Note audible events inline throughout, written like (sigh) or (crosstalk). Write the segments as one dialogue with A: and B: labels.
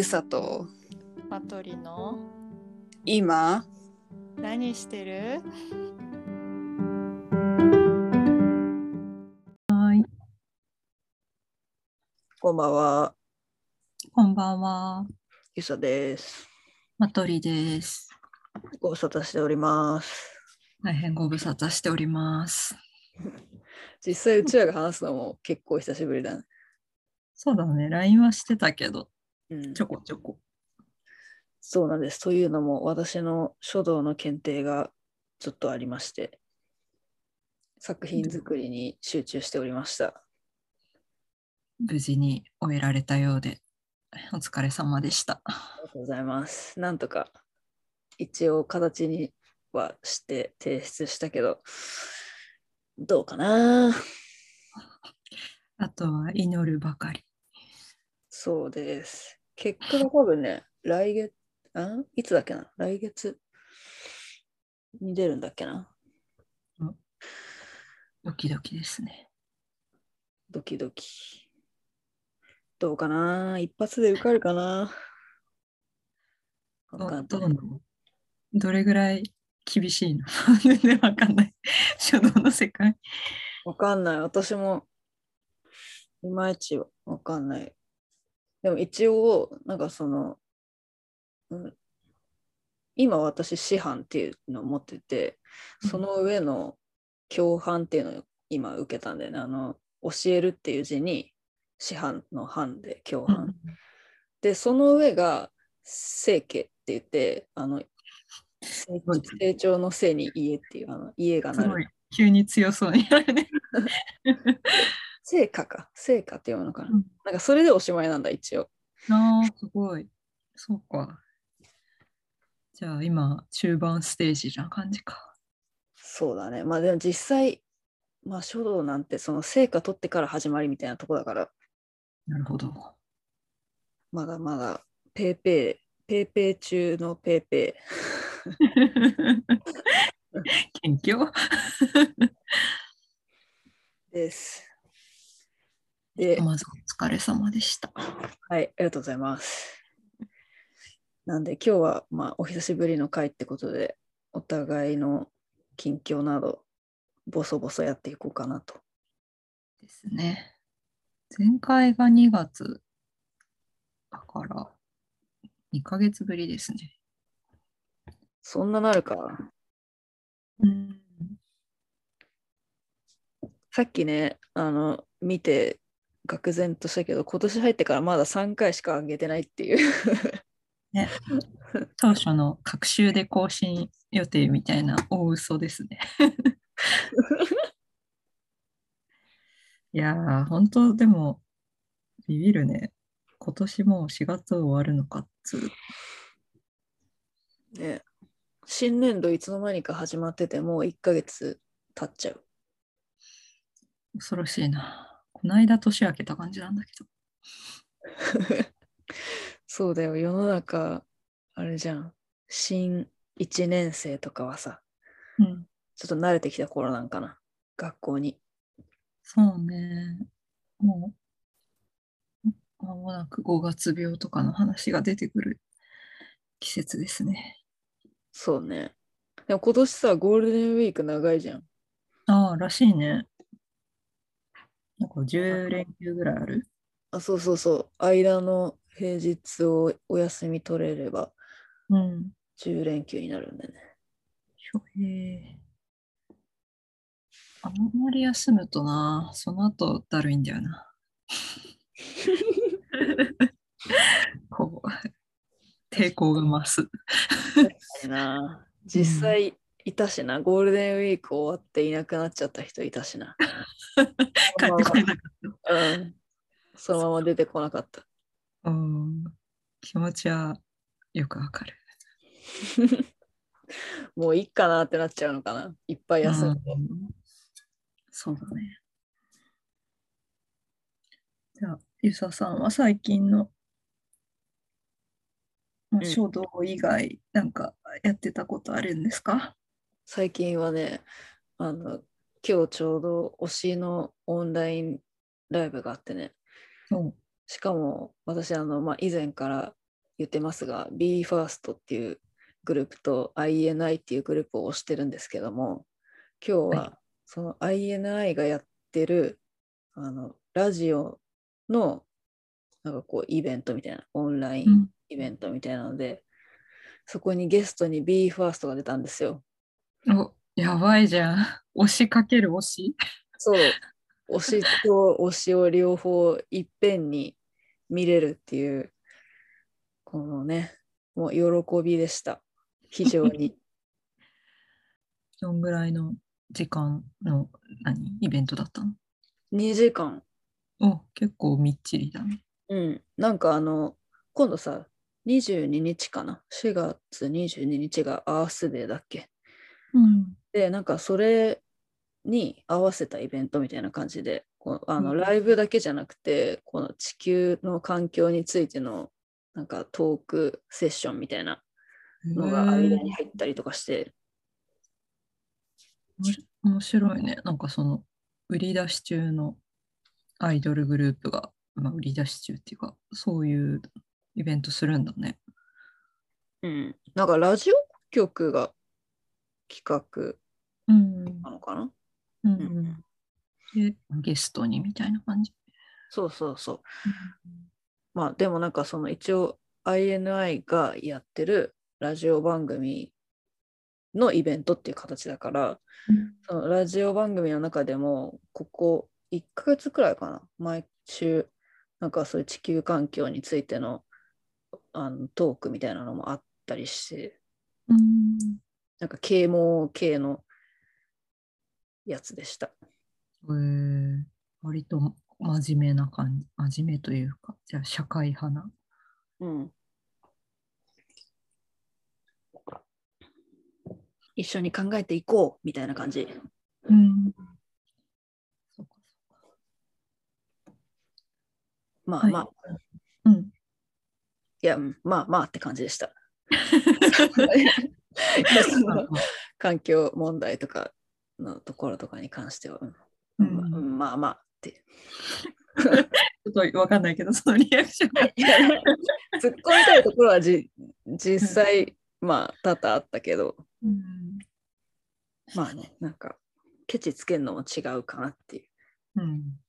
A: ゆさと。
B: マトリの？
A: 今？
B: 何してる？
C: はい、
A: こんばんは。
C: こんばんは。
A: ゆさです。
C: マトリです。
A: ご無沙汰しております。
C: 大変ご無沙汰しております。(laughs)
A: 実際うちらが話すのも結構久しぶりだね。
C: そうだね、LINE はしてたけど、
A: うん
C: ちょこちょこ。
A: そうなんですというのも私の書道の検定がちょっとありまして作品作りに集中しておりました
C: 無事に終えられたようで、お疲れ様でした。
A: ありがとうございますなんとか一応形にはして提出したけどどうかな
C: あとは祈るばかり。
A: そうです。結果が多分ね、来月、あいつだっけな？来月に出るんだっけな？
C: ドキドキですね。
A: ドキドキ。どうかな？一発で受かるかな？わ
C: ど
A: かんない
C: どれぐらい厳しいの？(laughs) 全然わかんない。書道の世界。
A: わかんない。私もいまいちわかんない。でも一応、なんかその、うん、今私、師範っていうのを持ってて、その上の教範っていうのを今受けたんだよね。あの、教えるっていう字に、師範の範で教範。で、その上が聖家って言って、あの、成長のせいに家っていう、あの家がなる。
C: 急に強そうになるね。(laughs)
A: 成果か。成果っていうのかな。
C: うん
A: なんかそれでおしまいなんだ、一応。
C: ああ、すごい。そうか。じゃあ今、中盤ステージな感じか。
A: そうだね。まあでも実際、まあ書道なんてその成果取ってから始まりみたいなとこだから、
C: なるほど。
A: まだまだペーペー、ペーペー中のペーペ
C: 謙虚
A: ー (laughs) (laughs) です。で、
C: まずお疲れ様でした。
A: はい、ありがとうございます。なんで今日はまあお久しぶりの回ってことで、お互いの近況など、ボソボソやっていこうかなと。
C: ですね。前回が2月だから2ヶ月ぶりですね。
A: そんななるか。
C: うん。
A: さっきね、あの、見て、愕然としたけど、今年入ってからまだ3回しか上げてないっていう。(laughs)
C: ね、当初の隔週で更新予定みたいな大嘘ですね。(laughs) いやー、本当でもビビるね。今年もう4月終わるのかっつう。
A: ね、新年度いつの間にか始まってて、もう1ヶ月経っちゃう。
C: 恐ろしいな。この間年明けた感じなんだけど。(laughs)
A: そうだよ、世の中、あれじゃん。新1年生とかはさ、
C: うん。
A: ちょっと慣れてきた頃なんかな。学校に。
C: そうね。もう、まもなく5月病とかの話が出てくる季節ですね。
A: そうね。でも今年さ、ゴールデンウィーク長いじゃん。
C: ああ、らしいね。なんか10連休ぐらいある？
A: あ、そうそうそう。間の平日をお休み取れれば
C: うん。
A: 10連休になるんだよね。
C: へーあんまり休むとな、その後だるいんだよな。(laughs) こう、抵抗が増す。
A: な実際いたしな、ゴールデンウィーク終わっていなくなっちゃった人いたしな。(laughs)
C: 帰ってこれなかっ
A: うん。そのまま出てこなかった。
C: た。うん。気持ちはよくわかる。(laughs)
A: もういいかなってなっちゃうのかな。いっぱい休んで。
C: うんそうだね。じゃあ、ゆささんは最近の、書道以外、なんかやってたことあるんですか？
A: 最近はね、あの、今日ちょうど推しのオンラインライブがあってね、
C: そう。
A: しかも私、あの、まあ、以前から言ってますが BE:FIRST っていうグループと INI っていうグループを推してるんですけども今日
C: は
A: はその INI がやってるあのラジオのなんかこうイベントみたいなオンライン
C: うん
A: イベントみたいなので、そこにゲストに BE:FIRST が出たんですよ。
C: お、やばいじゃん。推しかける推し。
A: そう。推しと推しを両方いっぺんに見れるっていうこのねもう喜びでした。非常に。
C: どんぐらいの時間の何？イベントだったの
A: ？2時間。
C: お、結構みっちりだね。
A: うん。なんかあの今度さ22日かな？4月22日がアースデーだっけ？
C: うん。
A: でなんかそれに合わせたイベントみたいな感じでこうあの
C: うん
A: ライブだけじゃなくてこの地球の環境についてのなんかトークセッションみたいなのが間に入ったりとかして
C: 面白いね。なんかその売り出し中のアイドルグループが、まあ、売り出し中っていうか、そういうイベントするんだね。
A: うん、なんかラジオ局が企画
C: うん。
A: なのかな？
C: うん
A: うん
C: ゲストにみたいな感じ？
A: そうそうそう。まあでもなんかその一応 INI がやってるラジオ番組のイベントっていう形だから、そのラジオ番組の中でもここ1ヶ月くらいかな？毎週なんかそういう地球環境についてのあのトークみたいなのもあったりして
C: うん。
A: なんか啓蒙系のやつでした。
C: えー、割と真面目な感じ。真面目というか、じゃあ社会派な。
A: うん。一緒に考えていこうみたいな感じ。
C: うん。そうかそうか。はい
A: まあまあ、
C: うん。
A: いや、うんまあまあって感じでした。(laughs) 環境問題とかのところとかに関しては、うん
C: うん
A: ままあまあって。(laughs)
C: ちょっとわかんないけど、そのリアクションが。(laughs)
A: 突っ込みたいところはじ実際、まあ多々あったけど、
C: うん。
A: まあね、なんか、ケチつけるのも違うかなっていう。
C: うん。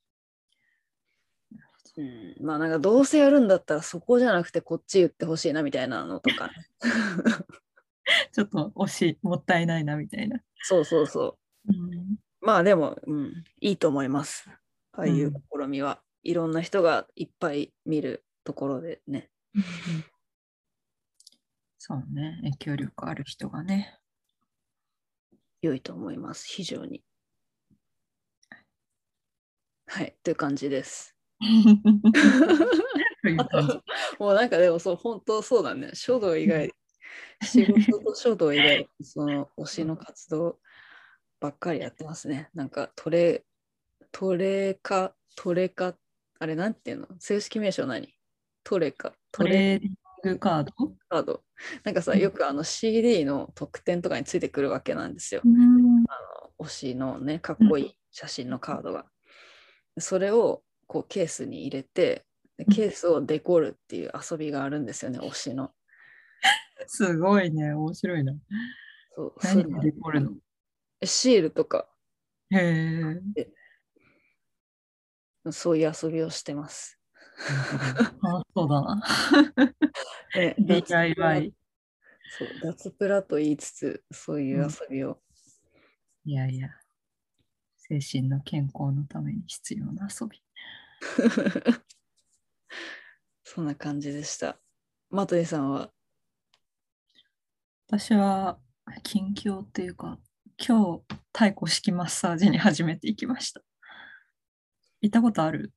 A: うん、まあなんかどうせやるんだったらそこじゃなくてこっち言ってほしいなみたいなのとか、ね、(laughs)
C: ちょっと惜しい、もったいないなみたいな。
A: そうそうそう。
C: うん。
A: まあでも、うん、いいと思います。ああいう試みは、いろんな人がいっぱい見るところでね。(laughs)
C: そうね、影響力ある人がね。
A: 良いと思います。非常に。はいという感じです。(laughs) もうなんかでもそう本当そうだね。書道以外仕事と書道以外その推しの活動ばっかりやってますね。なんかトレトレカトレカあれなんていうの？正式名称何？トレカ？ト
C: ト
A: レ
C: レーディングカード？
A: カード。なんかさ
C: うん。
A: よくあの CD の特典とかについてくるわけなんですよ。
C: うん。
A: 推しのねかっこいい写真のカードが。それをこうケースに入れてでケースをデコるっていう遊びがあるんですよね推しの。(laughs)
C: すごいね、面白いな。
A: そう
C: 何
A: そう
C: でデコるの？
A: シールとか
C: へえ。
A: そういう遊びをしてます。(laughs)
C: 楽しそうだな。(laughs)
A: ね
C: DIY。
A: そう脱プラと言いつつそういう遊びを、
C: いやいや、精神の健康のために必要な遊び。
A: そんな感じでした。マトリさんは
C: 私は近況っていうか、今日太鼓式マッサージに初めて行きました。行ったことある？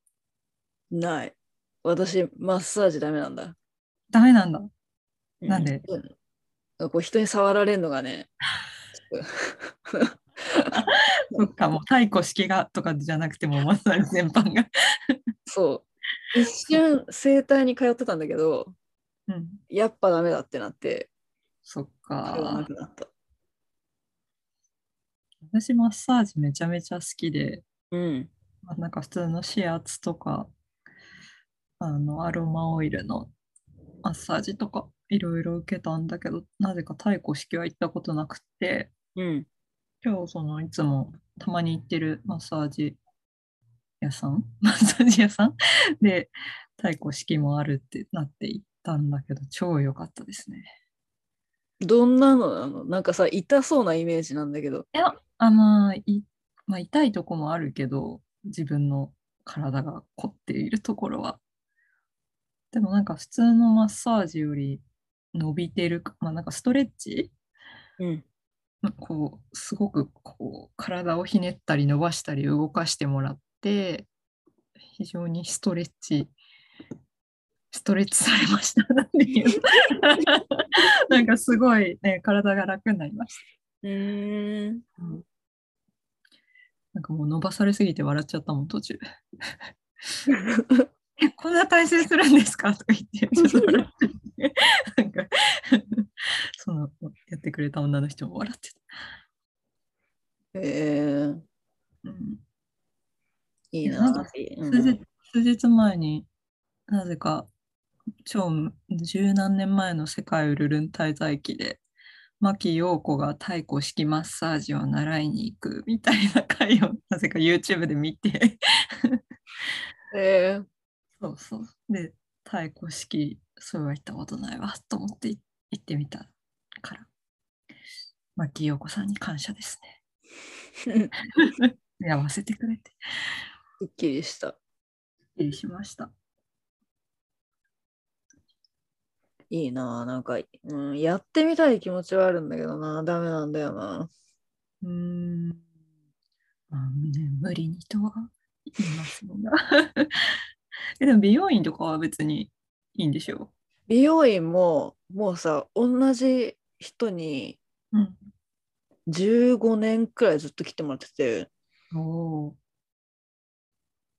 A: ない。私マッサージダメなんだ。
C: ダメなんだ。なんで？
A: うんこう人に触られるのがね。(laughs)
C: そっか、もう太鼓式がとかじゃなくても、マッサージ全般が。
A: そう。一瞬整体に通ってたんだけど、
C: うん。
A: やっぱダメだってなって、
C: そっか。私、マッサージめちゃめちゃ好きで、
A: うん。
C: まあなんか普通の指圧とか、あの、アロマオイルのマッサージとかいろいろ受けたんだけど、なぜか太鼓式は行ったことなくて、
A: うん。
C: 今日そのいつもたまに行ってるマッサージ屋さん (laughs) マッサージ屋さん (laughs) で太鼓式もあるってなって行ったんだけど、超良かったですね。
A: どんなのなの？なんかさ、痛そうなイメージなんだけど。
C: いや、あまあ、いまあ、痛いとこもあるけど、自分の体が凝っているところは。でもなんか普通のマッサージより伸びてるか、まあなんかストレッチ？
A: うん。
C: まあこう、すごくこう、体をひねったり伸ばしたり動かしてもらって、非常にストレッチ、ストレッチされました。(laughs) なんかすごいね、体が楽になりました。
A: うーん。
C: なんかもう伸ばされすぎて笑っちゃったもん、途中。(laughs) え、こんな体勢するんですかとか言って、ちょっと笑っててなんか、その、やってくれた女の人も笑ってた。
A: えー、
C: うん、
A: いい
C: な数日前になぜか超十何年前の世界ウルルン滞在記で牧陽子が太鼓式マッサージを習いに行くみたいな回をなぜか YouTube で見て。
A: えー、
C: そうそう。で太鼓式そうは行ったことないわと思ってい行ってみたから。牧陽子さんに感謝ですね。(laughs) (laughs) やわせてくれて。
A: すっきりした。
C: 失礼しました
A: いいななんか、うん、やってみたい気持ちはあるんだけどなダメなんだよな。
C: うーん。まあね、無理にとは言いますが。(laughs) えでも美容院とかは別にいいんでしょ？
A: 美容院ももうさ、同じ人に
C: う。うん。
A: 15年くらいずっと来てもらってて、
C: おー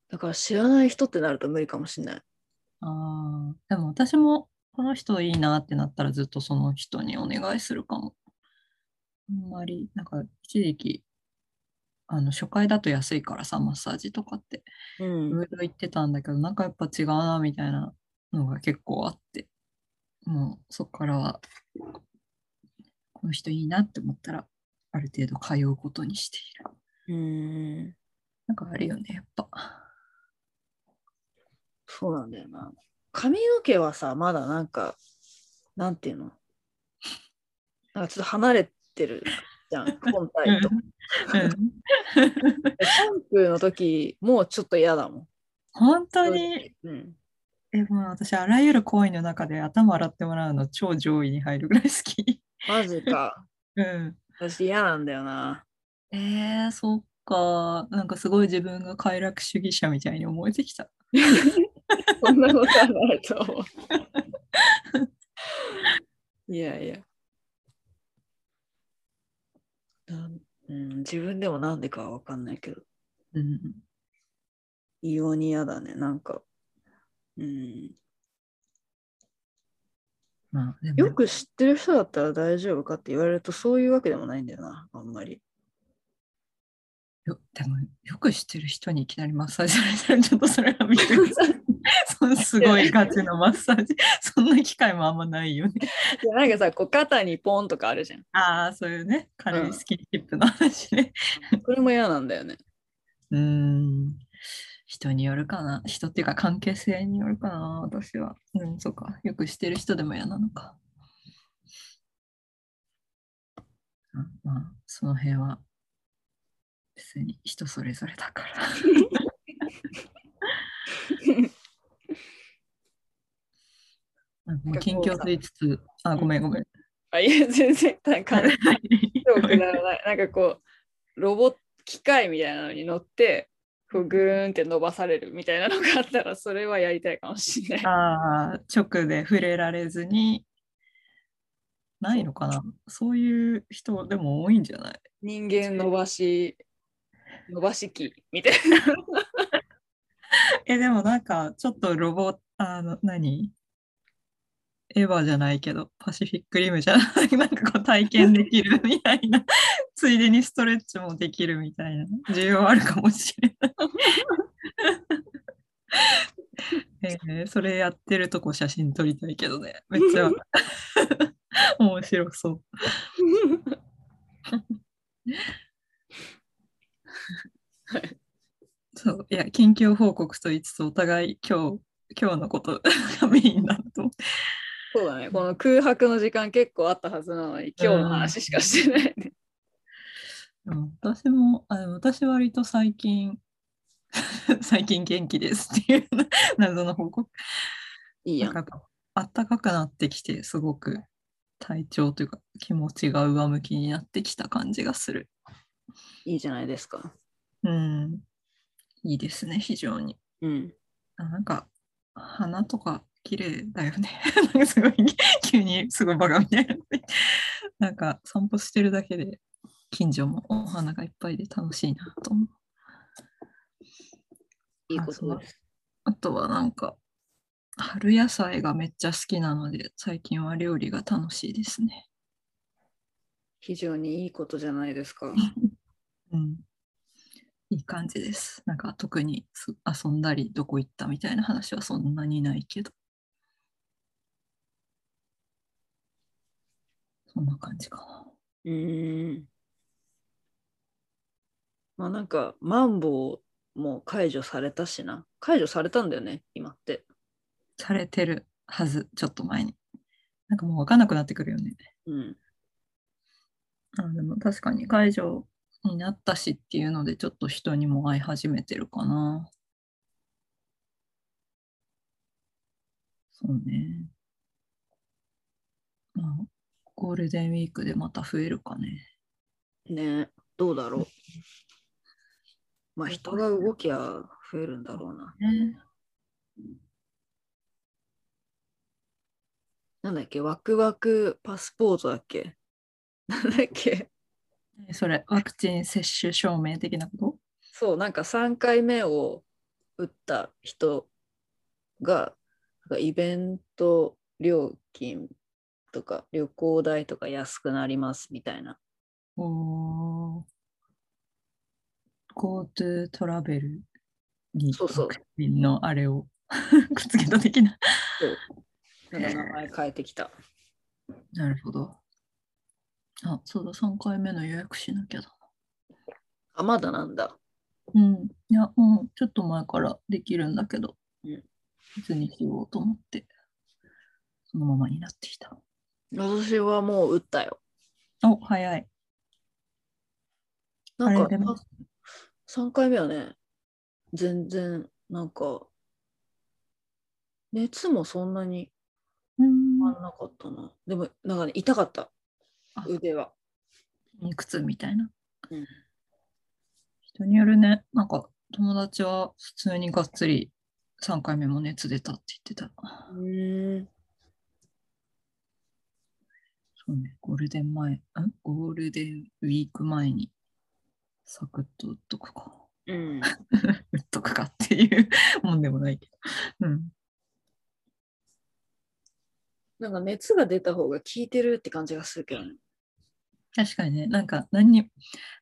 A: だから知らない人ってなると無理かもしれない。
C: ああ、でも私もこの人いいなってなったらずっとその人にお願いするかも。あんまり、なんか一時期、あの初回だと安いからさ、マッサージとかって。
A: うん
C: いろいろ言ってたんだけど、なんかやっぱ違うなみたいなのが結構あって、もうそこからは、この人いいなって思ったら、ある程度通うことにしている。
A: うん。
C: なんかあるよね、やっぱ。
A: そうなんだよな。髪の毛はさ、まだなんか、なんていうの？なんかちょっと離れてるじゃん、(laughs) 本体と。シャンプーの時、もうちょっと嫌だもん。
C: 本当に、
A: うん。
C: え、もう私、あらゆる行為の中で頭洗ってもらうの超上位に入るぐらい好き。
A: マジか。(laughs)
C: うん。
A: 私嫌なんだよな。
C: えー、そっか。なんかすごい自分が快楽主義者みたいに思えてきた。(laughs)
A: そんなことはないと思う。いやいや。なんうん、自分でもなんでかはわかんないけど、
C: うん。
A: 異様に嫌だね、なんか。うん、
C: まあ、でも
A: よく知ってる人だったら大丈夫かって言われるとそういうわけでもないんだよな、あんまり。
C: よでもよく知ってる人にいきなりマッサージされたらちょっとそれはびっくり (laughs) (laughs) すごいガチのマッサージ (laughs) そんな機会もあんまないよね。
A: いやなんかさ、こう肩にポンとかあるじゃん。
C: ああそういうね軽いスキンシップの話ね。
A: これも嫌なんだよね。
C: うーん人によるかな人っていうか関係性によるかな私は。うんそうかよく知ってる人でも嫌なのか。あまあその辺は別に人それぞれだから。近況と言いつつ、あ、ごめんごめん。
A: あ、いや、全然、なんか、超くだらない。なんかこう、ロボ機械みたいなのに乗って、こうグーンって伸ばされるみたいなのがあったら、それはやりたいかもしれない。
C: ああ、直で触れられずに、ないのかな？そういう人でも多いんじゃない？
A: 人間伸ばし、伸ばし機みたいな。(laughs)
C: え、でもなんか、ちょっとロボ、あの、何？エヴァじゃないけど、パシフィックリムじゃない、(laughs) なんかこう体験できるみたいな、(laughs) ついでにストレッチもできるみたいな、需要あるかもしれない。(laughs) えーそれやってるとこ写真撮りたいけどね。めっちゃ面白そう。そういや近況報告と言いつつお互い今日今日のことがメインだと
A: そうだね。この空白の時間結構あったはずなのに、今日の話しかしてないね。
C: うん私もあの私割と最近 (laughs) 最近元気ですっていう謎の報告
A: いいやん。
C: なんかあったかくなってきてすごく体調というか気持ちが上向きになってきた感じがする。
A: いいじゃないですか。
C: うん。いいですね、非常に。
A: うん。
C: あなんか花とか綺麗だよね。(laughs) なんかすごい急にすごいバカみたいな。なんか散歩してるだけで近所もお花がいっぱいで楽しいなと思う。
A: いいことです。
C: あとはなんか春野菜がめっちゃ好きなので最近は料理が楽しいですね。
A: 非常にいいことじゃないですか。(laughs)
C: うん。いい感じです。なんか特にす遊んだりどこ行ったみたいな話はそんなにないけど。そんな感じかな。
A: うーん。まあなんか、マンボウも解除されたしな。解除されたんだよね、今って。
C: されてるはず、ちょっと前に。なんかもう分かんなくなってくるよね。
A: うん。
C: あでも確かに解除になったしっていうので、ちょっと人にも会い始めてるかな。そうね。まあ、ゴールデンウィークでまた増えるかね。
A: ねどうだろう。まあ人が動きゃ増えるんだろうな。
C: ね
A: なんだっけ、ワクワクパスポートだっけ？(laughs) なんだっけ？
C: それ、ワクチン接種証明的なこと？
A: そう、なんか3回目を打った人が、イベント料金とか旅行代とか安くなりますみたいな。
C: おー GoTo トラベルに
A: そうそう
C: のあれを (laughs) くっつけた的な。
A: そう。名前変えてきた。
C: なるほど。あ、そうだ、3回目の予約しなきゃだ。
A: あ、まだなんだ。
C: うん。いや、もうちょっと前からできるんだけど、
A: うん
C: いつにしようと思って、そのままになってきた。
A: 私はもう打ったよ。
C: お、早い。
A: なんか
C: あれでも
A: 3回目はね、全然なんか、熱もそんなに
C: うん
A: 変わんなかったな。でも、なんかね、痛かった
C: あ。
A: 腕は。
C: いくつみたいな。
A: うん
C: 人によるね、なんか友達は普通にがっつり3回目も熱出たって言ってた。
A: うん。
C: そうね、ゴールデン前、ん？ゴールデンウィーク前にサクッと打っとくか。
A: うん。(laughs)
C: 打っとくかっていう (laughs) もんでもないけど。うん。
A: なんか熱が出た方が効いてるって感じがするけどね。
C: 確かにね、なんか何に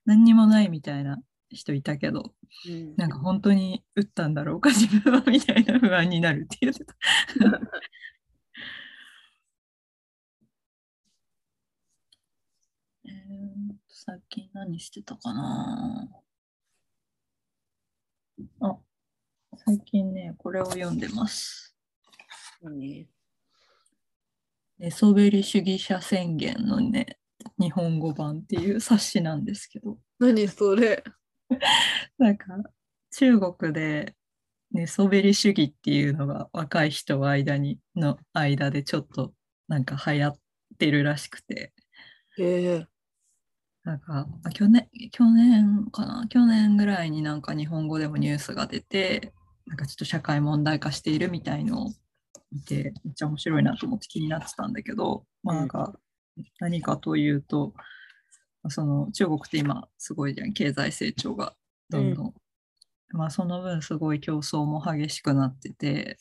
C: 何にもないみたいな人いたけど、
A: うん
C: なんか本当に打ったんだろうか、自分はみたいな不安になるって言ってた。(laughs) えー、最近何してたかな？あ、最近ね、これを読んでます。
A: 何？
C: 寝そべり主義者宣言のね、日本語版っていう冊子なんですけど、
A: 何それ？(laughs)
C: なんか中国で寝そべり主義っていうのが若い人の間にの間でちょっとなんか流行ってるらしくて、
A: へえ。
C: なんかあ去年去年かな？去年ぐらいになんか日本語でもニュースが出てなんかちょっと社会問題化しているみたいのを見てめっちゃ面白いなと思って気になってたんだけど、まあなんか何かというとその中国って今すごいじゃん経済成長がどんどん、まあその分すごい競争も激しくなってて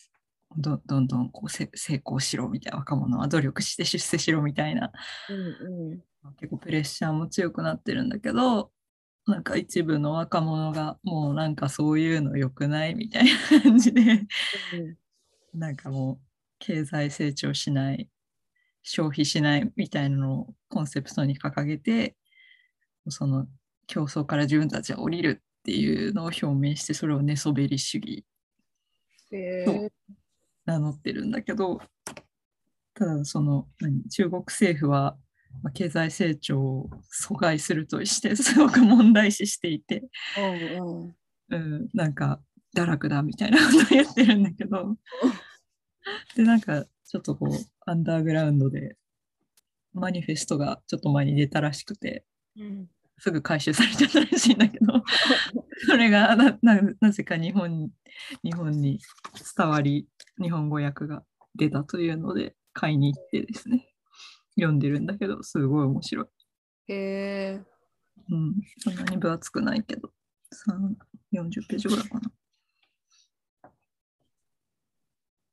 C: どどんどんこうせ成功しろみたいな若者は努力して出世しろみたいな。
A: うんう
C: 結構プレッシャーも強くなってるんだけどなんか一部の若者がもうなんかそういうの良くないみたいな感じで
A: ん。
C: なんかもう経済成長しない消費しないみたいなのをコンセプトに掲げてその競争から自分たちは降りるっていうのを表明してそれを寝そべり主義
A: へ
C: そう名乗ってるんだけどただその何？中国政府は、まあ、経済成長を阻害するとして (laughs) すごく問題視していて、
A: うん
C: なんか堕落だみたいなことを言ってるんだけど。でなんかちょっとこうアンダーグラウンドでマニフェストがちょっと前に出たらしくて
A: うん
C: すぐ回収されちゃったらしいんだけど。それがなぜか日本に日本に伝わり日本語訳が出たというので買いに行ってですね読んでるんだけどすごい面白い。
A: へえ
C: うん、そんなに分厚くないけど3 40ページぐらいかな。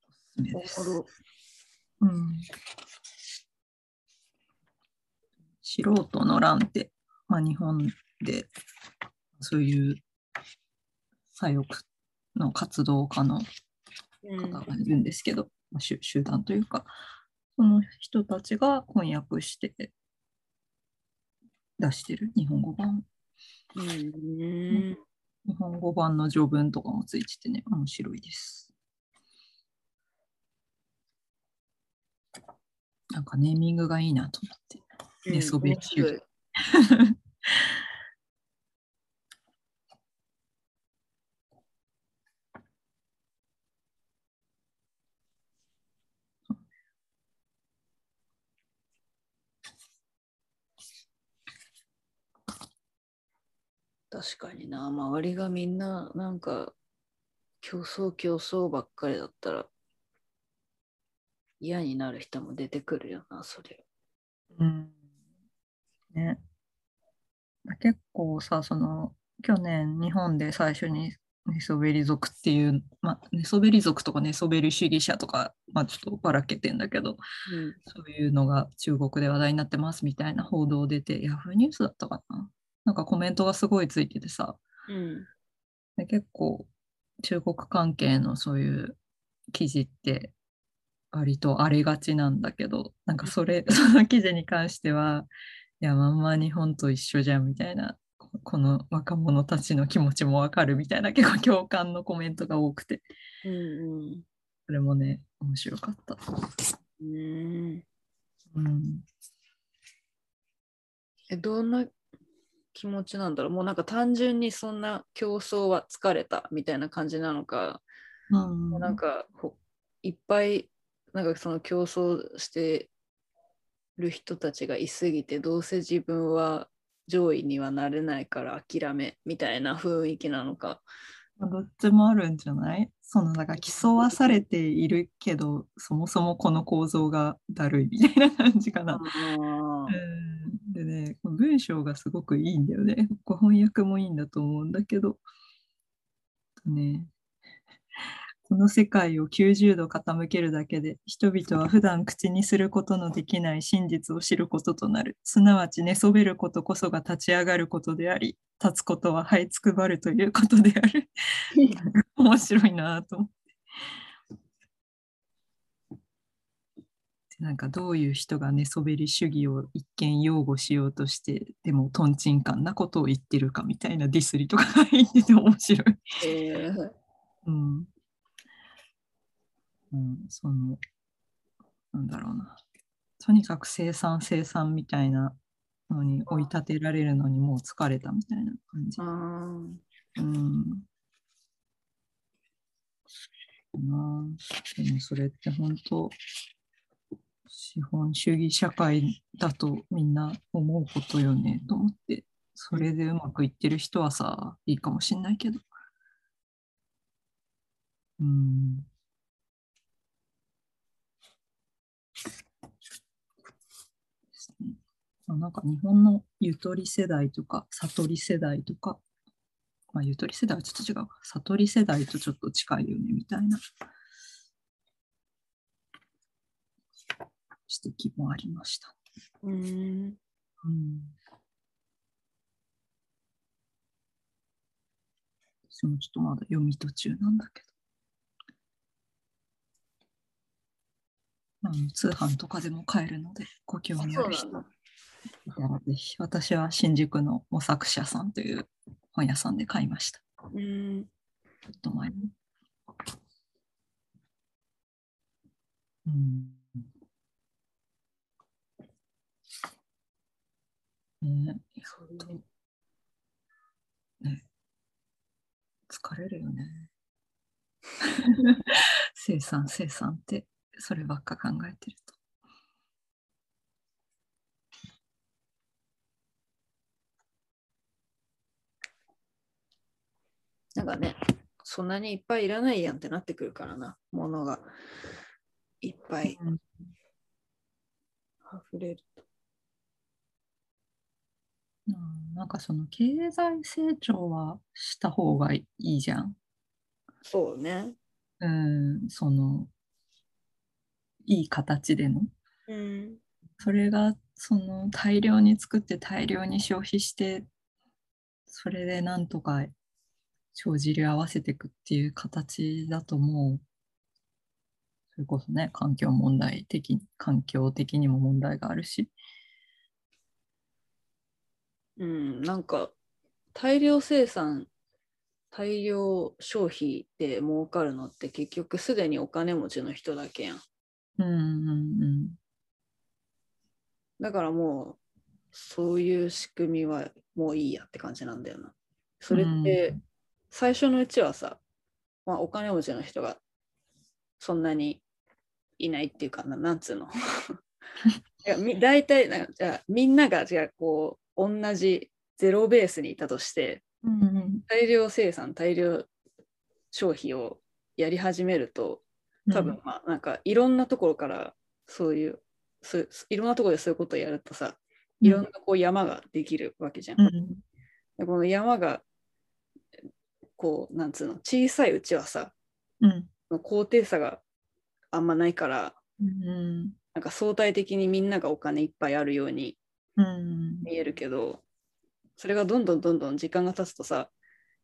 C: おすすめです。うん、素人の乱って、まあ、日本でそういう左翼の活動家の
A: うん
C: 方がいるんですけど、まあ、集集団というかその人たちが翻訳して出してる日本語版。
A: うん
C: 日本語版の序文とかもついててね面白いです。なんかネーミングがいいなと思って。寝そべり (laughs)
A: 確かにな。周りがみんななんか競争競争ばっかりだったら嫌になる人も出てくるよなそれ
C: うん。ね、結構さその去年日本で最初に寝そべり族っていう、まあ、寝そべり族とか寝そべり主義者とか、まあ、ちょっとばらけてんだけどそういうのが中国で話題になってますみたいな報道出てヤフーニュースだったかななんかコメントがすごいついててさ。
A: うん。
C: で結構中国関係のそういう記事って割と荒れがちなんだけどなんかそれ (laughs) その記事に関してはいやまんま日本と一緒じゃんみたいなここの若者たちの気持ちもわかるみたいな結構共感のコメントが多くて。
A: うんうん。
C: それもね面白かった。
A: うん
C: うん、
A: えどんな気持ちなんだろう。もうなんか単純にそんな競争は疲れたみたいな感じなのか、
C: うん。
A: なんかほいっぱいなんかその競争してる人たちがいすぎてどうせ自分は上位にはなれないから諦めみたいな雰囲気なのか。
C: まあどっちもあるんじゃない？そのだから競わされているけどそもそもこの構造がだるいみたいな感じかな。うんでね、文章がすごくいいんだよね。(laughs) ご翻訳もいいんだと思うんだけど。ね、(laughs) この世界を90度傾けるだけで人々は普段口にすることのできない真実を知ることとなる。すなわち寝そべることこそが立ち上がることであり、立つことは這いつくばるということである。(laughs) 面白いなと思って。なんかどういう人が寝そべり主義を一見擁護しようとしてでもとんちんかんなことを言ってるかみたいなディスりとかが (laughs) 入ってて面白い。
A: えー
C: うん。うん、そのなんだろうな。とにかく生産生産みたいなのに追い立てられるのにもう疲れたみたいな感じうん。なあでもそれって本当資本主義社会だとみんな思うことよね。と思ってそれでうまくいってる人はさいいかもしんないけど。うん。ですねまあなんか日本のゆとり世代とか悟り世代とかまあ、ゆとり世代はちょっと違う。悟り世代とちょっと近いよね、みたいな。指摘もありました。
A: うん
C: うん、私もちょっとまだ読み途中なんだけど。うん、通販とかでも買えるので、ご興味ある人いたらぜひ。私は新宿の模索者さんという本屋さんで買いました。
A: うん。
C: ちょっと前に。うん。ねいや
A: そう
C: ほんとね。疲れるよね。(laughs) 生産、生産って、そればっか考えてると。
A: なんかね、そんなにいっぱいいらないやんってなってくるからな、ものがいっぱい
C: うん
A: 溢れると。
C: うんなんかその経済成長はした方がいいじゃん。
A: そうね。
C: うん、その、いい形での。
A: うん。
C: それがその大量に作って大量に消費してそれでなんとか帳尻合わせていくっていう形だともうそれこそね環境問題的環境的にも問題があるし
A: うん、なんか大量生産、大量消費で儲かるのって結局すでにお金持ちの人だけやん。
C: うんうん
A: だからもうそういう仕組みはもういいやって感じなんだよな。それって最初のうちはさ、まあ、お金持ちの人がそんなにいないっていうかななんつうの (laughs) いやみ大体なじゃあみんながじゃあこう同じゼロベースにいたとして
C: うんうん。
A: 大量生産大量消費をやり始めると
C: うん。
A: 多分まあなんかいろんなところからそういうそういろんなところでそういうことをやるとさいろんなこう山ができるわけじゃん。
C: うん。
A: でこの山がこうなんつうの小さいうちはさ
C: うん。
A: 高低差があんまないから
C: うん
A: なんか相対的にみんながお金いっぱいあるように
C: うん
A: 見えるけどそれがどんどんどんどん時間が経つとさ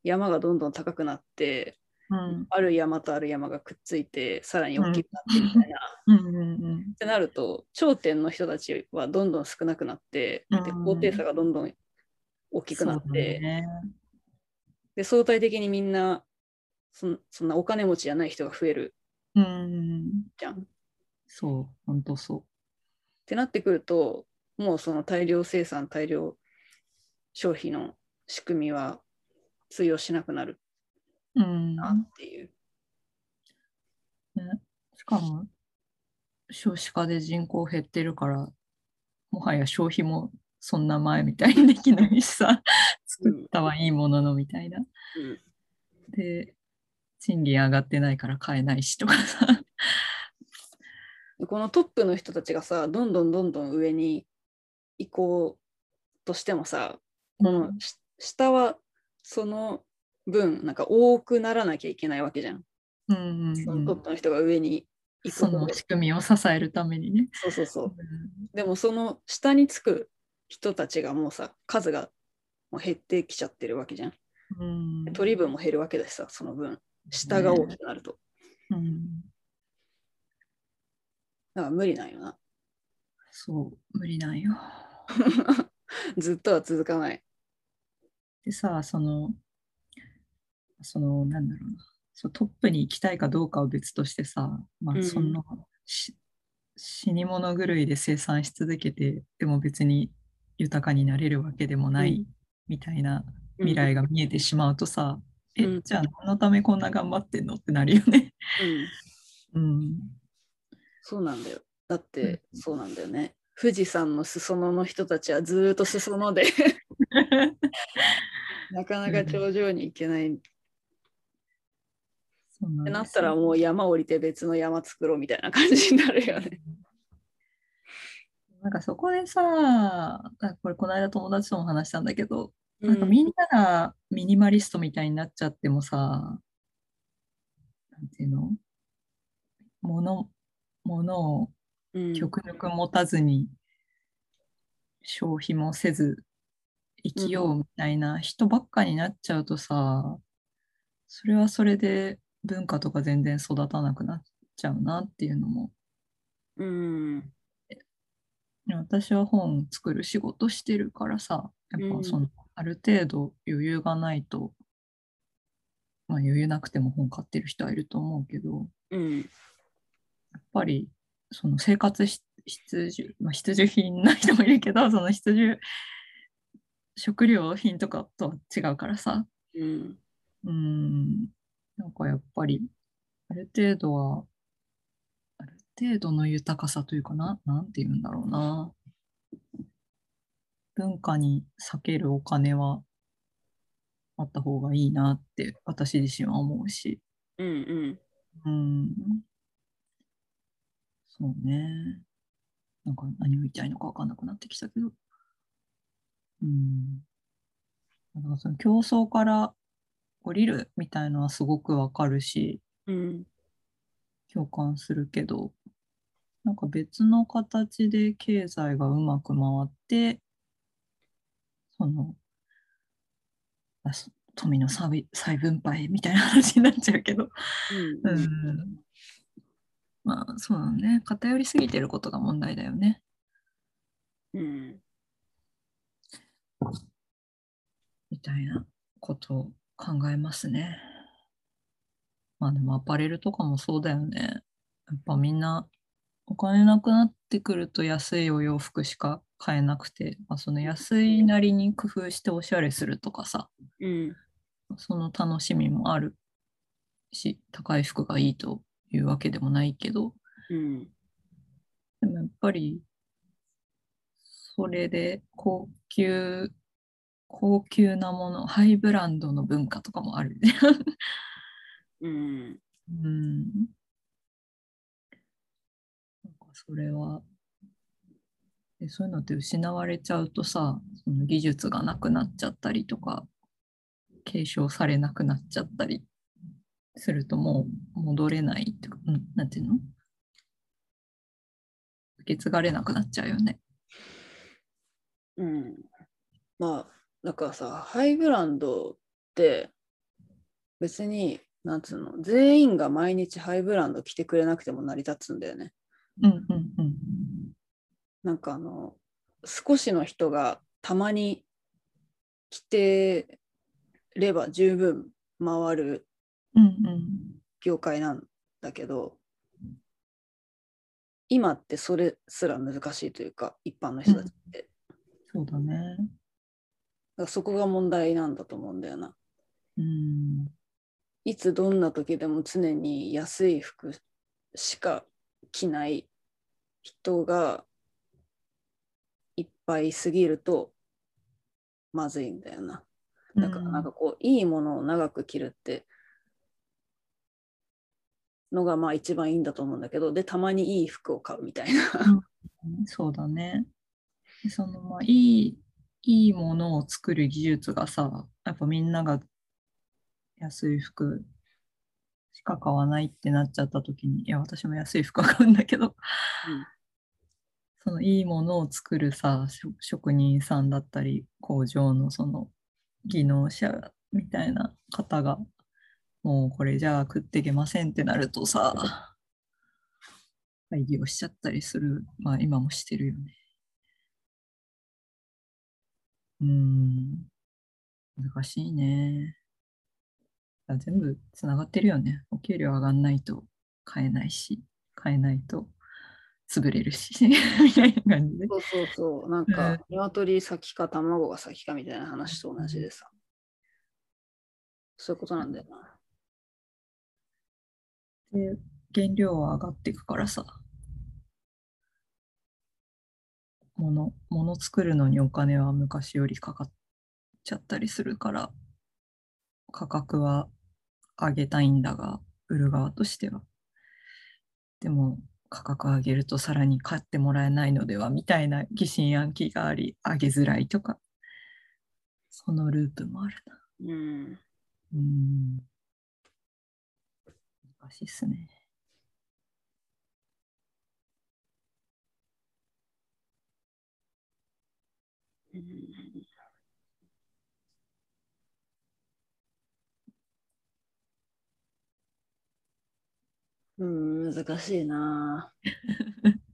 A: 山がどんどん高くなって
C: うん。
A: ある山とある山がくっついてさらに大きくなってみたいな、
C: うん。うん
A: ってなると頂点の人たちはどんどん少なくなってで
C: うん。
A: 高低差がどんどん大きくなって、
C: ね。
A: で相対的にみんなそんそんなお金持ちじゃない人が増える
C: うん。
A: じゃん。っ
C: そう本当そ
A: てなってくるともうその大量生産大量消費の仕組みは通用しなくなる
C: ううん
A: なっていう。
C: ね、しかも少子化で人口減ってるからもはや消費もそんな前みたいにできないしさ (laughs) 作ったはいいもののみたいな。
A: うん
C: で賃金上がってないから買えないしとかさ。
A: でこのトップの人たちがさどんどんどんどん上に行こうとしてもさこのし下はその分なんか多くならなきゃいけないわけじゃん。
C: うんうんうん
A: そのトップの人が上に行く
C: その仕組みを支えるためにね。
A: そうそうそう。でもその下につく人たちがもうさ数がもう減ってきちゃってるわけじゃん。
C: うん
A: 取り分も減るわけだしさその分下が大きくなると。
C: うん
A: だから無理なんよな。
C: そう無理なんよ。(laughs)
A: ずっとは続かない。
C: でさ、その、その、なんだろうな、そうトップに行きたいかどうかは別としてさ、まあ、
A: うん
C: その、し死に物狂いで生産し続けて、でも別に豊かになれるわけでもない、
A: うん
C: みたいな未来が見えてしまうとさ、
A: うん
C: え、じゃあ何のためこんな頑張ってんのってなるよね。
A: うん、(laughs)
C: うん。
A: そうなんだよ。だってそうなんだよね。富士山の裾野の人たちはずーっと裾野で。(laughs) なかなか頂上に行けない。っ
C: そうなん
A: てなったらもう山降りて別の山作ろうみたいな感じになるよね。
C: なんかそこでさ、あこれこの間友達とも話したんだけど、なんか
A: う
C: みんながミニマリストみたいになっちゃってもさ、なんていうの？物、物を
A: うん
C: 極力持たずに消費もせず生きようみたいな人ばっかになっちゃうとさ、それはそれで文化とか全然育たなくなっちゃうなっていうのも
A: うん。
C: 私は本作る仕事してるからさ、やっ
A: うん
C: ぱその、ある程度余裕がないと、まあ余裕なくても本買ってる人はいると思うけど、
A: うん。
C: やっぱりその生活し必需、まあ、必需品な人もいるけど、その必需食料品とかとは違うからさ、
A: うん。
C: うーん、なんかやっぱり、ある程度は、ある程度の豊かさというかな、なんて言うんだろうな。文化に避けるお金はあった方がいいなって私自身は思うし。
A: うん。うん。
C: うん。そうね。なんか何を言いたいのか分かんなくなってきたけど。うん。だからその競争から降りるみたいのはすごくわかるし、
A: うん。
C: 共感するけど、なんか別の形で経済がうまく回って、その、富の再再分配みたいな話になっちゃうけど、
A: う。
C: うんん。まあそうだね。偏りすぎてることが問題だよね。
A: うん。
C: みたいなことを考えますね。まあでもアパレルとかもそうだよね。やっぱみんなお金なくなってくると安いお洋服しか買えなくて、まあ、その安いなりに工夫しておしゃれするとかさ、
A: うん。
C: その楽しみもあるし、高い服がいいというわけでもないけど、
A: うん。
C: でもやっぱり、それで高級、高級なもの、ハイブランドの文化とかもある。
A: うん。
C: うん。なんかそれは、でそういうのって失われちゃうとさ、その技術がなくなっちゃったりとか、継承されなくなっちゃったりするともう戻れないってか、うん、なんていうの？受け継がれなくなっちゃうよね。
A: うん。まあ、だからさ、ハイブランドって別に、なんつうの、全員が毎日ハイブランド着てくれなくても成り立つんだよね。
C: うんうんうん。
A: なんかあの、少しの人がたまに着てれば十分回る
C: うんうん。
A: 業界なんだけど、今ってそれすら難しいというか、一般の人たちって。
C: そうだね。
A: だからそこが問題なんだと思うんだよな。
C: うん。
A: いつどんな時でも常に安い服しか着ない人がいっぱいすぎるとまずいんだよな。だからなんかこういいものを長く着るってのがまあ一番いいんだと思うんだけどでたまにいい服を買うみたいな。
C: うんそうだね。でそのまあいい、いいものを作る技術がさ、やっぱみんなが安い服しか買わないってなっちゃった時に、いや、私も安い服は買うんだけど、そのいいものを作るさ、職人さんだったり、工場のその技能者みたいな方が、もうこれじゃあ食っていけませんってなるとさ、会議をしちゃったりする。まあ今もしてるよね。うーん。難しいね。あ全部つながってるよね。お給料上がんないと買えないし、買えないと潰れるし、(laughs) みたいな感じで。
A: そうそうそう。なん
C: うん
A: か、鶏先か卵が先かみたいな話と同じでさ。そういうことなんだよな。
C: で、原料は上がっていくからさ、物、物作るのにお金は昔よりかかっちゃったりするから、価格は上げたいんだが、売る側としては。でも、価格上げるとさらに買ってもらえないのではみたいな疑心暗鬼があり、上げづらいとか、そのループもあるな。
A: うん。
C: うん。難しいっすね。
A: うんうん、難しいな。(laughs)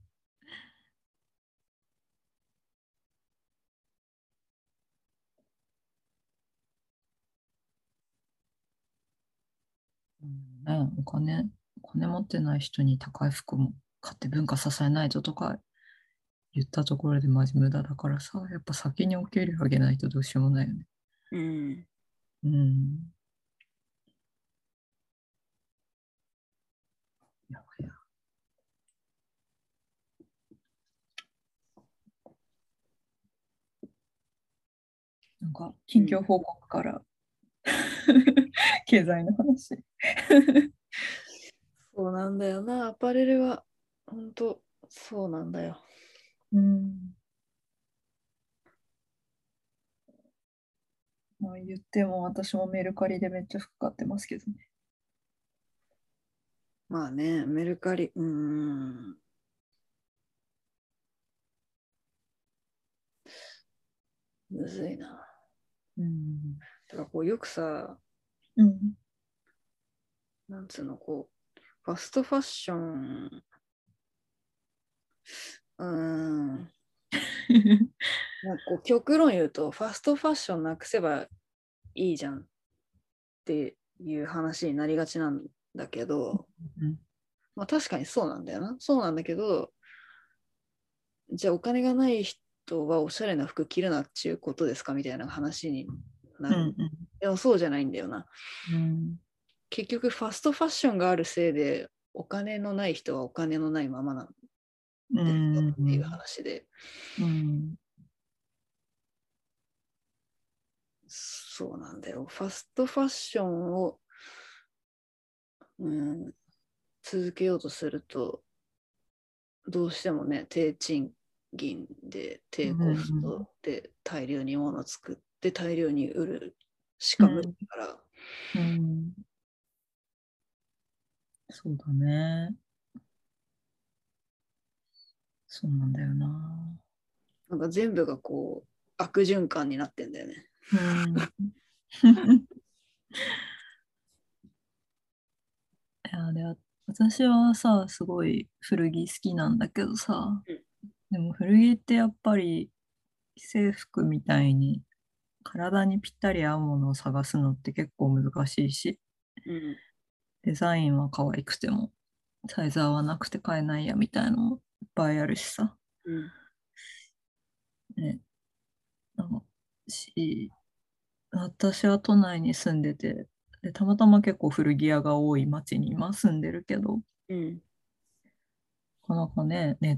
C: ね、お金、お金持ってない人に高い服も買って文化支えないととか言ったところでマジ無駄だからさ、やっぱ先にお給料上げないとどうしようもないよね。
A: うん。
C: うん。やばいや。なんか、近況報告から、(laughs) 経済の話。(laughs)
A: そうなんだよな。アパレルは、本当そうなんだよ。
C: うん。まあ言っても私もメルカリでめっちゃ服買ってますけどね。
A: まあね、メルカリ、うーん。むずいな。
C: うん。
A: だからこうよくさ、
C: うん。
A: なんつうの、こう、ファストファッション、うーん、(laughs) なんかこう極論言うと、ファストファッションなくせばいいじゃんっていう話になりがちなんだけど、
C: うん
A: まあ確かにそうなんだよな。そうなんだけど、じゃあお金がない人はおしゃれな服着るなっていうことですかみたいな話になる。
C: うん
A: でもそうじゃないんだよな。
C: うん
A: 結局ファストファッションがあるせいでお金のない人はお金のないままなん
C: うん
A: ですよっていう話で、
C: うん
A: そうなんだよ。ファストファッションを、うん、続けようとすると、どうしてもね、低賃金で低コストで大量に物を作って大量に売るしか無理だから、
C: うんそうだね。そうなんだよな。
A: なんか全部がこう悪循環になってんだよね。
C: うん (laughs) いやで私はさすごい古着好きなんだけどさ、
A: うん
C: でも古着ってやっぱり制服みたいに体にぴったり合うものを探すのって結構難しいし
A: うん。
C: デザインは可愛くてもサイズ合わなくて買えないやみたいなのもいっぱいあるしさ
A: うん。
C: ね、なんかし私は都内に住んでてでたまたま結構古着屋が多い町に今住んでるけど
A: うん。
C: なかなかねネッ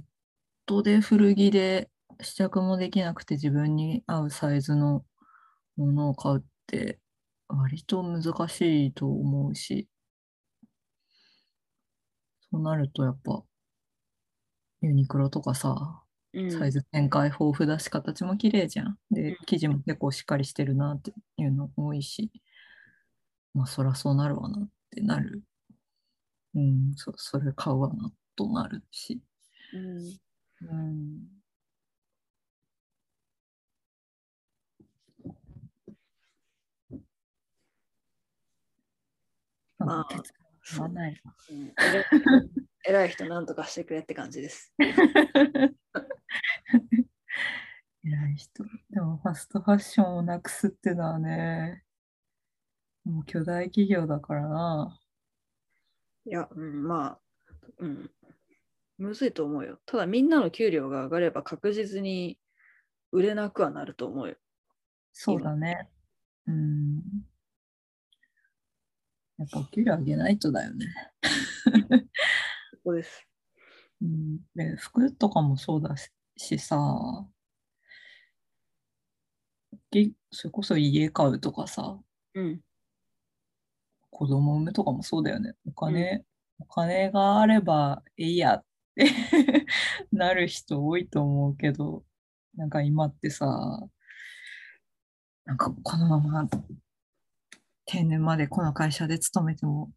C: トで古着で試着もできなくて自分に合うサイズのものを買うって割と難しいと思うしそうなるとやっぱユニクロとかさ
A: うん。
C: サイズ展開豊富だし、形も綺麗じゃん。
A: うん
C: で、生地も結構しっかりしてるなっていうの多いし、まあ、そらそうなるわなってなる。うん、そそれ買うわなとなるし。
A: うん。
C: うん。
A: まあ
C: なんか手使わない
A: うん偉い (laughs) 偉い人なんとかしてくれって感じです。
C: 偉い人。でもファストファッションをなくすってのはね、もう巨大企業だからな。
A: いや、うん、まあ、うん。むずいと思うよ。ただみんなの給料が上がれば確実に売れなくはなると思うよ。
C: そうだね。うん。やっぱお給料上げないとだよね。
A: そこです。
C: うん、で服とかもそうだししさ、げそれこそ家買うとかさ、
A: うん。
C: 子供産むとかもそうだよね。お金、お金があればいいやって (laughs) なる人多いと思うけど、なんか今ってさ、なんかこのまま定年までこの会社で勤めても、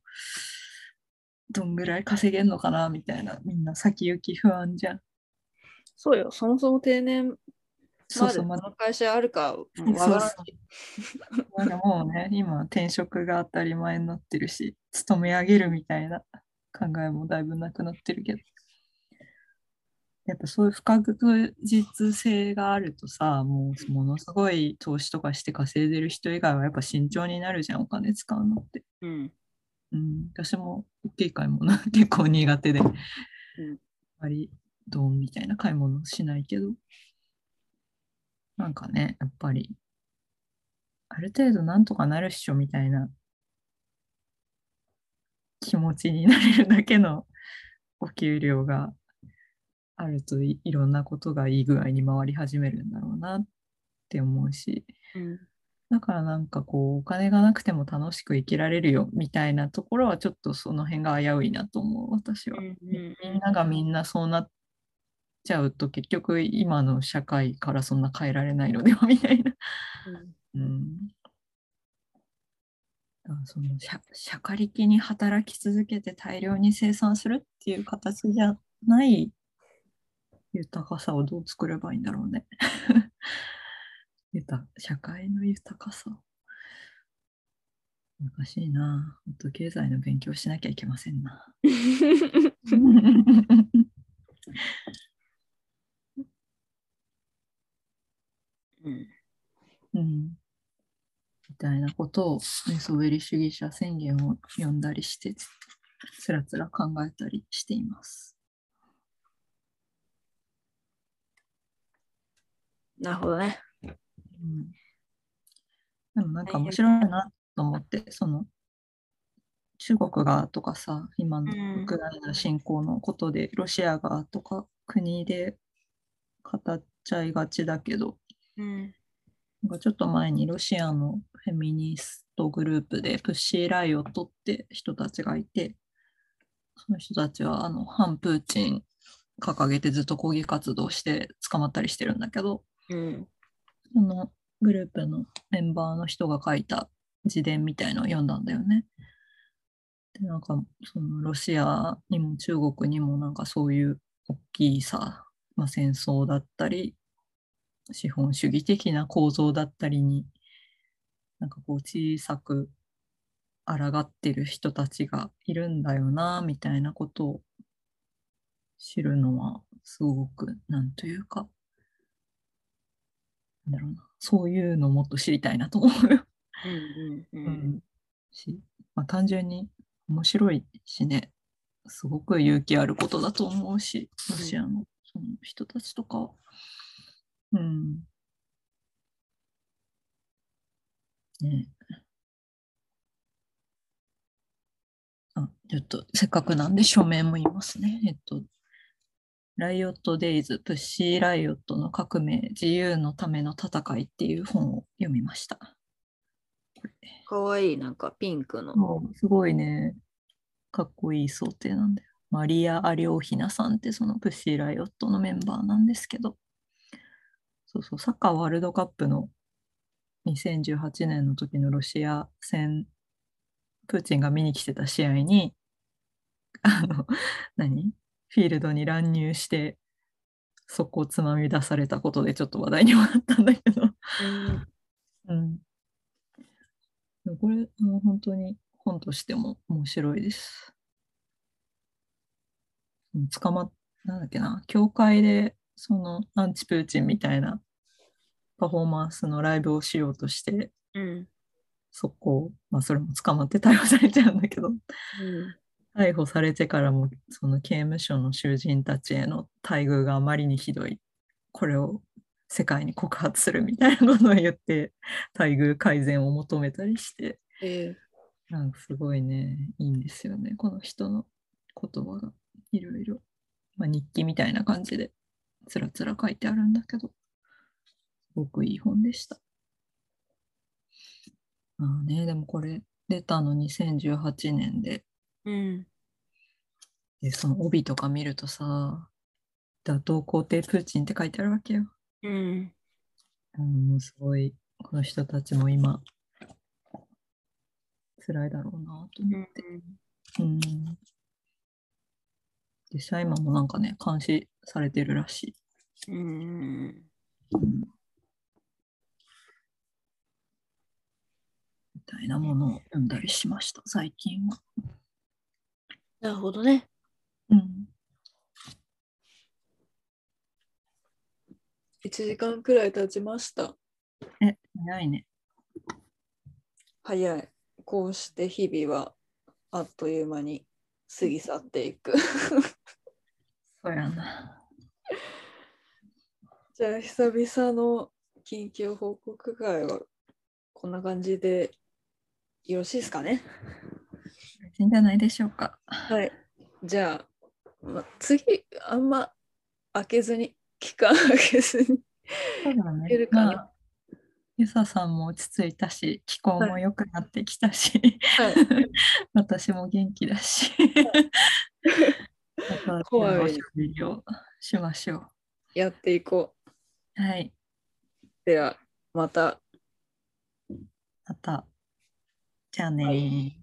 C: どんぐらい稼げんのかなみたいな、みんな先行き不安じゃん。
A: そうよ。そもそも定年
C: ま
A: までこの会社あるかもわからんし
C: そうもうね、今転職が当たり前になってるし、勤め上げるみたいな考えもだいぶなくなってるけど。やっぱそういう不確実性があるとさ、もうものすごい投資とかして稼いでる人以外はやっぱ慎重になるじゃん、お金使うのって。
A: うん。
C: うん、私も大きい買い物 (laughs) 結構苦手で、あまりドンみたいな買い物しないけど、なんかね、やっぱり、ある程度なんとかなるっしょみたいな。気持ちになれるだけのお給料があるといいろんなことがいい具合に回り始めるんだろうなって思うし、
A: うん
C: だからなんかこうお金がなくても楽しく生きられるよみたいなところはちょっとその辺が危ういなと思う私は。
A: うん
C: みんながみんなそうなっちゃうと結局今の社会からそんな変えられないのではみたいな。うん。その社社会力に働き続けて大量に生産するっていう形じゃない豊かさをどう作ればいいんだろうね。(laughs) 豊社会の豊かさ。難しいな。もっと経済の勉強しなきゃいけませんな。
A: うん
C: うん。みたいなことを寝そべり主義者宣言を読んだりして、つらつら考えたりしています。
A: なるほどね。
C: うん、でもなんか面白いなと思って、その中国がとかさ、今の
A: うん。
C: ウクライナ侵攻のことで、ロシアがとか国で語っちゃいがちだけど、
A: うん。
C: なんかちょっと前にロシアのフェミニストグループでプッシー・ライオットって人たちがいて、その人たちはあの反プーチン掲げてずっと抗議活動して捕まったりしてるんだけど、
A: うん
C: そのグループのメンバーの人が書いた自伝みたいのを読んだんだよね。で、なんかそのロシアにも中国にもなんかそういう大きいさ、まあ、戦争だったり、資本主義的な構造だったりに、なんかこう小さく抗ってる人たちがいるんだよな、みたいなことを知るのはすごく、なんというか、だろうな、そういうのをもっと知りたいなと思うよ。
A: うんうんう
C: うんんし、まあ、単純に面白いしね、すごく勇気あることだと思うし、ロシアのその人たちとかは。うん。ねえあ、ちょっとせっかくなんで署名も言いますね。えっと、ライオット・デイズ、プッシー・ライオットの革命、自由のための戦いっていう本を読みました。
A: かわいい、なんかピンクの。
C: すごいね、かっこいい想定なんだよ。マリア・アリョーヒナさんってそのプッシー・ライオットのメンバーなんですけど、そうそう、サッカーワールドカップの2018年の時のロシア戦、プーチンが見に来てた試合に、あの、何？フィールドに乱入して、そこをつまみ出されたことでちょっと話題にもなったんだけど、うん。でもこれ、もう本当に本としても面白いです。うん捕まっ、なんだっけな、教会で、そのアンチプーチンみたいなパフォーマンスのライブをしようとして、
A: うん。
C: そこ、まあそれも捕まって逮捕されちゃうんだけど、
A: うん
C: 逮捕されてからも、その刑務所の囚人たちへの待遇があまりにひどい。これを世界に告発するみたいなことを言って、待遇改善を求めたりして、
A: え
C: なんかすごいね、いいんですよね、この人の言葉がいろいろ。まあ、日記みたいな感じで、つらつら書いてあるんだけど、すごくいい本でした。まあね、でもこれ出たの2018年で、
A: うん
C: で、その帯とか見るとさ、打倒皇帝プーチンって書いてあるわけよ。
A: うん
C: うん、すごい、この人たちも今、辛いだろうなと思って。うん。実際今もなんかね、監視されてるらしい。
A: うん
C: みたいなものを読んだりしました、最近は。
A: なるほどね。
C: うん。
A: 1時間くらい経ちました。
C: え、早いね。
A: 早い。こうして日々はあっという間に過ぎ去っていく。
C: そうやな。
A: じゃあ久々の近況報告会はこんな感じでよろしいですかね？
C: いいんじゃないでしょうか。
A: はい。じゃあ、ま、次あんま開けずに期間 (laughs) 開けずに
C: そうだ
A: るかな？
C: まあゆささんも落ち着いたし、気候も良くなってきたし、
A: はい (laughs)
C: 私も元気だし、また
A: こまめに
C: おしゃべりをしましょ
A: やっていこ
C: う。はい。
A: う。ではまた。
C: また。じゃあね